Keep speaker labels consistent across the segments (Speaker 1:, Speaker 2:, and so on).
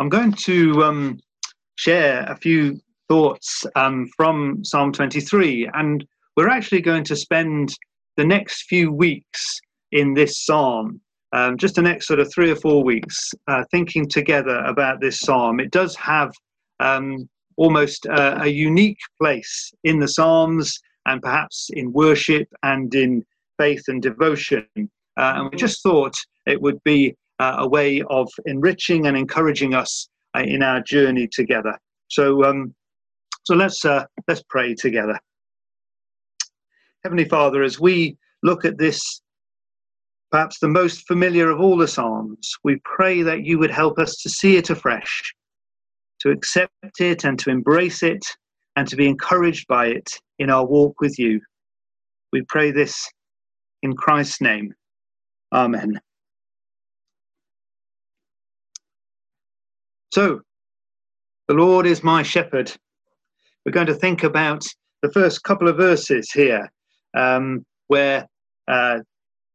Speaker 1: I'm going to um, share a few thoughts um, from Psalm 23, and we're actually going to spend the next few weeks in this psalm, um, just the next sort of three or four weeks, uh, thinking together about this psalm. It does have um, almost a, unique place in the psalms and perhaps in worship and in faith and devotion. Uh, and we just thought it would be uh, a way of enriching and encouraging us uh, in our journey together. So, um, so let's uh, let's pray together. Heavenly Father, as we look at this, perhaps the most familiar of all the Psalms, we pray that you would help us to see it afresh, to accept it and to embrace it, and to be encouraged by it in our walk with you. We pray this in Christ's name. Amen. So, the Lord is my shepherd. We're going to think about the first couple of verses here, um, where uh,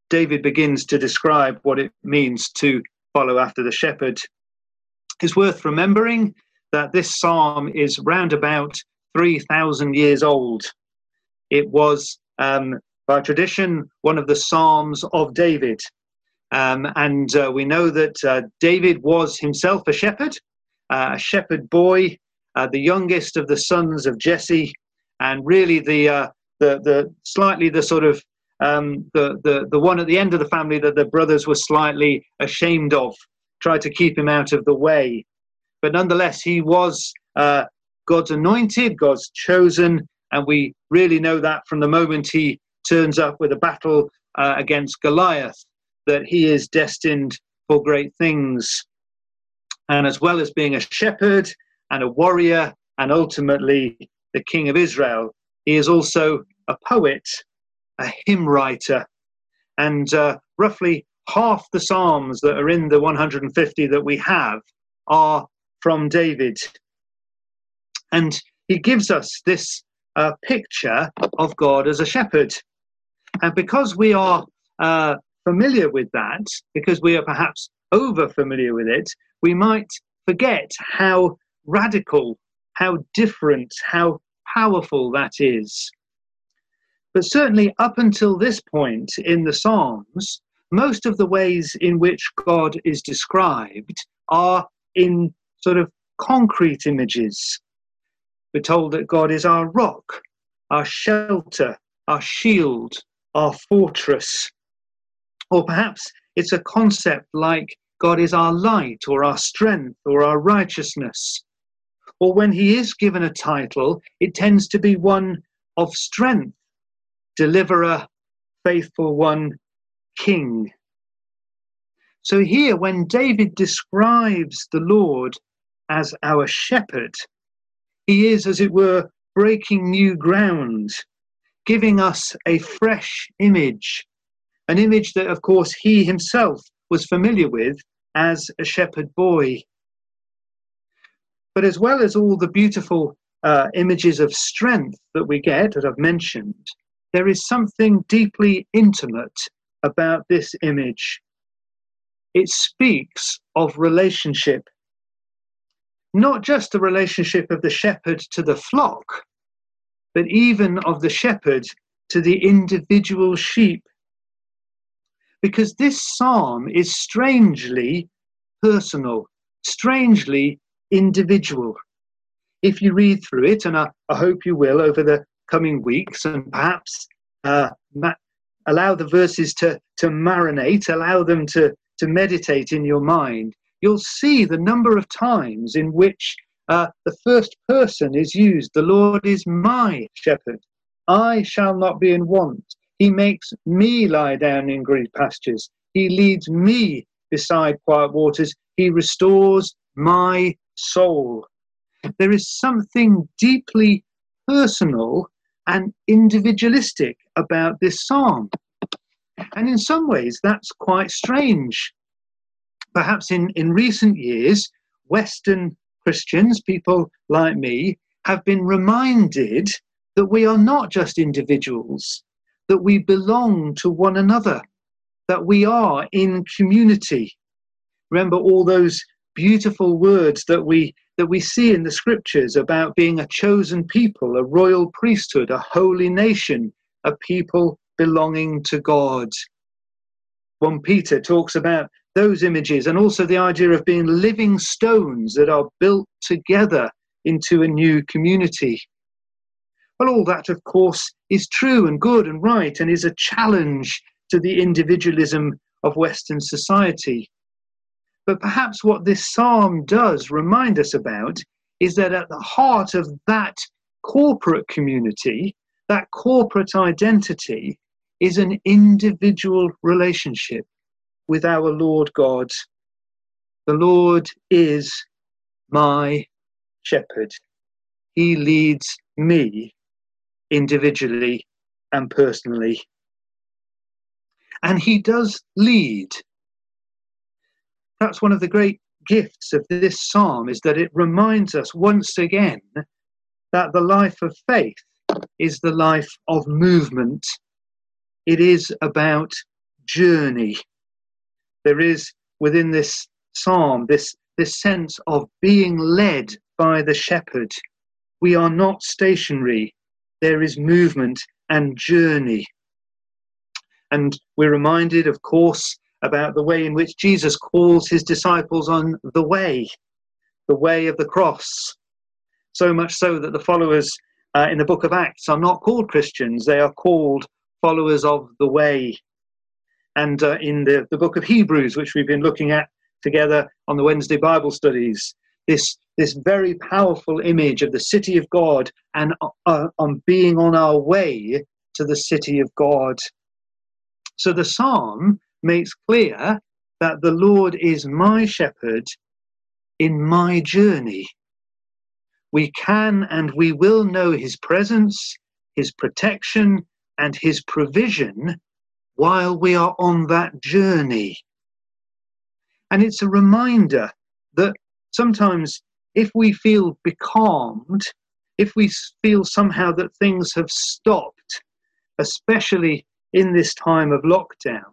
Speaker 1: David begins to describe what it means to follow after the shepherd. It's worth remembering that this psalm is round about 3,000 years old. It was um, by tradition, one of the Psalms of David. Um, and uh, we know that uh, David was himself a shepherd, a shepherd boy, uh, the youngest of the sons of Jesse, and really the uh, the the slightly the sort of um, the, the the one at the end of the family that the brothers were slightly ashamed of, tried to keep him out of the way. But nonetheless, he was uh, God's anointed, God's chosen, and we really know that from the moment he turns up with a battle uh, against Goliath, that he is destined for great things. And as well as being a shepherd and a warrior and ultimately the king of Israel, he is also a poet, a hymn writer. And uh, roughly half the Psalms that are in the 150 that we have are from David. And he gives us this uh, picture of God as a shepherd. And because we are uh, familiar with that, because we are perhaps over familiar with it, we might forget how radical, how different, how powerful that is. But certainly, up until this point in the Psalms, most of the ways in which God is described are in sort of concrete images. We're told that God is our rock, our shelter, our shield, our fortress. Or perhaps it's a concept like God is our light or our strength or our righteousness. Or when he is given a title, it tends to be one of strength, deliverer, faithful one, king. So here, when David describes the Lord as our shepherd, he is, as it were, breaking new ground giving us a fresh image, an image that, of course, he himself was familiar with as a shepherd boy. But as well as all the beautiful uh, images of strength that we get, that I've mentioned, there is something deeply intimate about this image. It speaks of relationship, not just the relationship of the shepherd to the flock, but even of the shepherd to the individual sheep. Because this psalm is strangely personal, strangely individual. If you read through it, and I, I hope you will over the coming weeks, and perhaps uh, ma- allow the verses to, to marinate, allow them to, to meditate in your mind, you'll see the number of times in which uh, the first person is used. The Lord is my shepherd. I shall not be in want. He makes me lie down in green pastures. He leads me beside quiet waters. He restores my soul. There is something deeply personal and individualistic about this psalm. And in some ways, that's quite strange. Perhaps in, in recent years, Western Christians, people like me, have been reminded that we are not just individuals, that we belong to one another, that we are in community. Remember all those beautiful words that we that we see in the scriptures about being a chosen people, a royal priesthood, a holy nation, a people belonging to God. 1 Peter talks about those images and also the idea of being living stones that are built together into a new community. Well, all that, of course, is true and good and right and is a challenge to the individualism of Western society. But perhaps what this psalm does remind us about is that at the heart of that corporate community, that corporate identity, is an individual relationship with our Lord God. The Lord is my shepherd. He leads me individually and personally. And he does lead. That's one of the great gifts of this psalm is that it reminds us once again that the life of faith is the life of movement. It is about journey. There is within this psalm this, this sense of being led by the shepherd. We are not stationary, there is movement and journey. And we're reminded, of course, about the way in which Jesus calls his disciples on the way, the way of the cross. So much so that the followers uh, in the book of Acts are not called Christians, they are called followers of the way. And uh, in the, the book of Hebrews, which we've been looking at together on the Wednesday Bible studies, this this very powerful image of the city of God and uh, on being on our way to the city of God. So the psalm makes clear that the Lord is my shepherd in my journey. We can and we will know his presence, his protection, and his provision while we are on that journey. And it's a reminder that sometimes if we feel becalmed, if we feel somehow that things have stopped, especially in this time of lockdown,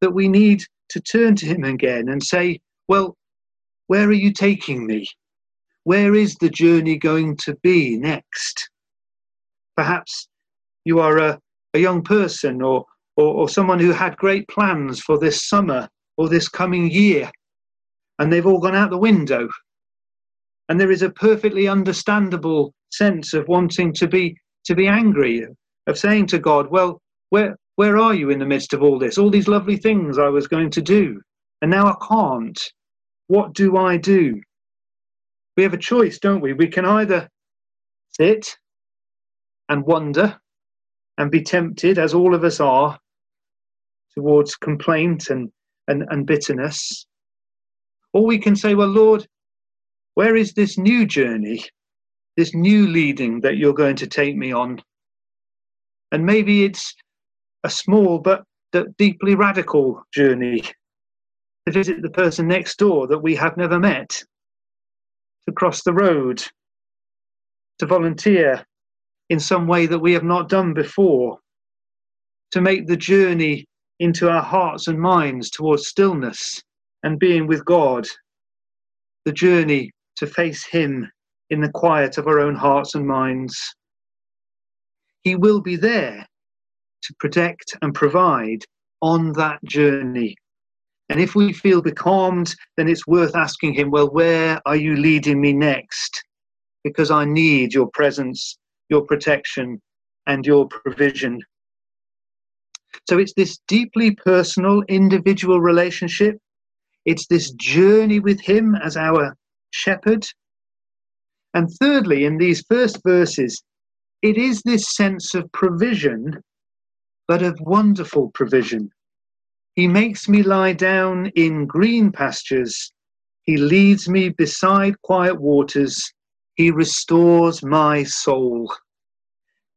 Speaker 1: that we need to turn to Him again and say, Well, where are you taking me? Where is the journey going to be next? Perhaps you are a, a young person or, or, or someone who had great plans for this summer or this coming year, and they've all gone out the window and there is a perfectly understandable sense of wanting to be to be angry of saying to god well where where are you in the midst of all this? All these lovely things i was going to do and now i can't. What do i do? We have a choice don't we? We can either sit and wonder and be tempted as all of us are towards complaint and and, and bitterness. Or we can say well lord where is this new journey, this new leading that you're going to take me on? And maybe it's a small but deeply radical journey to visit the person next door that we have never met, to cross the road, to volunteer in some way that we have not done before, to make the journey into our hearts and minds towards stillness and being with God, the journey to face Him in the quiet of our own hearts and minds. He will be there to protect and provide on that journey. And if we feel becalmed, then it's worth asking Him, Well, where are you leading me next? Because I need your presence, your protection, and your provision. So it's this deeply personal, individual relationship. It's this journey with Him as our shepherd. And thirdly, in these first verses, it is this sense of provision, but of wonderful provision. He makes me lie down in green pastures. He leads me beside quiet waters. He restores my soul.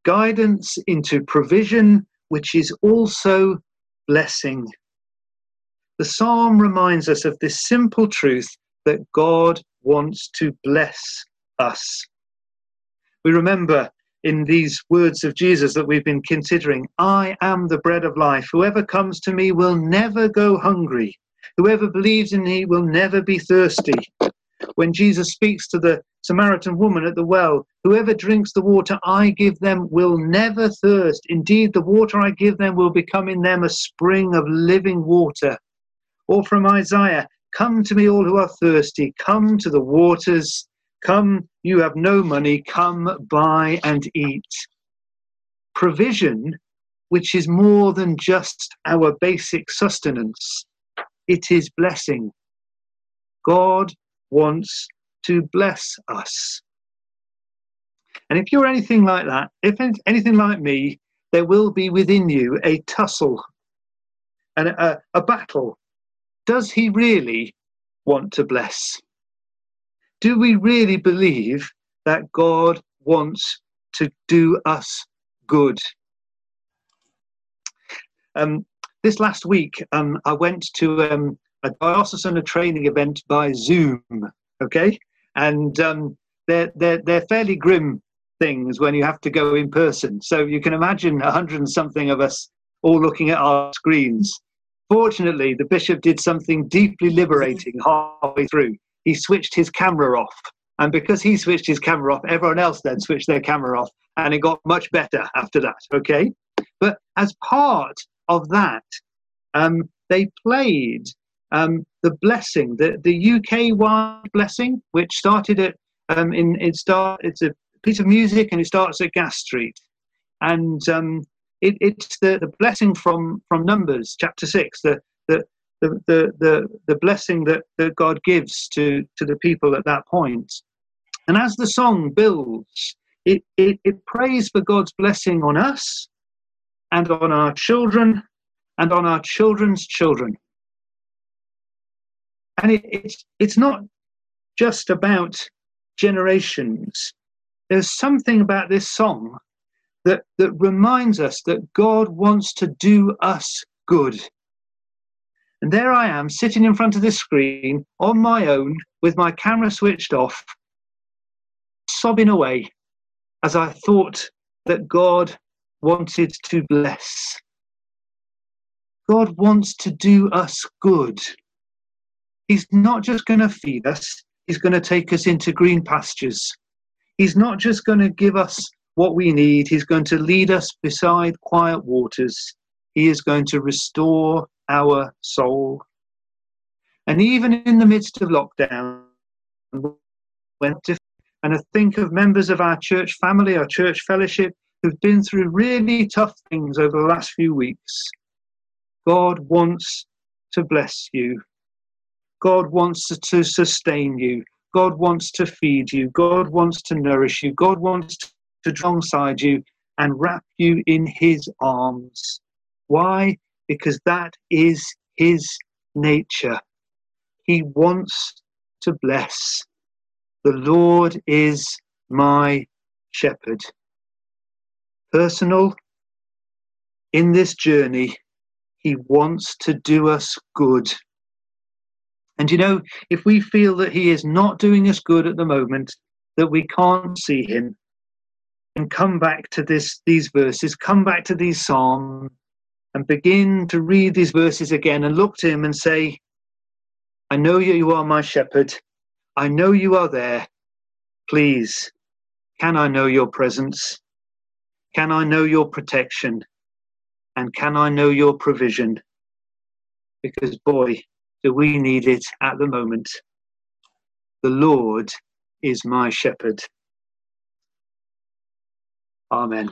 Speaker 1: Guidance into provision, which is also blessing. The psalm reminds us of this simple truth that God wants to bless us. We remember in these words of Jesus that we've been considering I am the bread of life. Whoever comes to me will never go hungry, Whoever believes in me will never be thirsty. When Jesus speaks to the Samaritan woman at the well, whoever drinks the water I give them will never thirst. Indeed, the water I give them will become in them a spring of living water. Or from Isaiah, Come to me, all who are thirsty, come to the waters. Come, you have no money, come buy and eat. Provision, which is more than just our basic sustenance, it is blessing. God wants to bless us. And if you're anything like that, if anything like me, there will be within you a tussle and a, a battle. Does he really want to bless? Do we really believe that God wants to do us good? Um, this last week, um, I went to um, a diocesan training event by Zoom. Okay, and um, they're they're they're fairly grim things when you have to go in person. So you can imagine a hundred and something of us all looking at our screens. Fortunately, the bishop did something deeply liberating halfway through. He switched his camera off. And because he switched his camera off, everyone else then switched their camera off. And it got much better after that. Okay. But as part of that, um, they played um, the blessing, the, the UK wide blessing, which started at um, in start. It's a piece of music, and it starts at Gas Street, and um, it, it's the, the blessing from from Numbers chapter six, the the the the the, the blessing that, that God gives to to the people at that point. And as the song builds, it, it, it prays for God's blessing on us and on our children and on our children's children. And it, it's, it's not just about generations. There's something about this song that, that reminds us that God wants to do us good. And there I am, sitting in front of this screen on my own with my camera switched off, sobbing away as I thought that God wanted to bless. God wants to do us good. He's not just going to feed us, He's going to take us into green pastures. He's not just going to give us what we need, He's going to lead us beside quiet waters. He is going to restore our soul. And even in the midst of lockdown, and I think of members of our church family, our church fellowship, who've been through really tough things over the last few weeks. God wants to bless you. God wants to sustain you. God wants to feed you. God wants to nourish you. God wants to draw alongside you and wrap you in his arms. Why? Because that is his nature. He wants to bless. The Lord is my shepherd. Personal, in this journey, he wants to do us good. And you know, if we feel that He is not doing us good at the moment, that we can't see Him, and come back to this, these verses, come back to these Psalms, and begin to read these verses again and look to Him and say, I know you are my shepherd. I know you are there. Please, can I know your presence? Can I know your protection? And can I know your provision? Because, boy, do we need it at the moment. The Lord is my shepherd. Amen.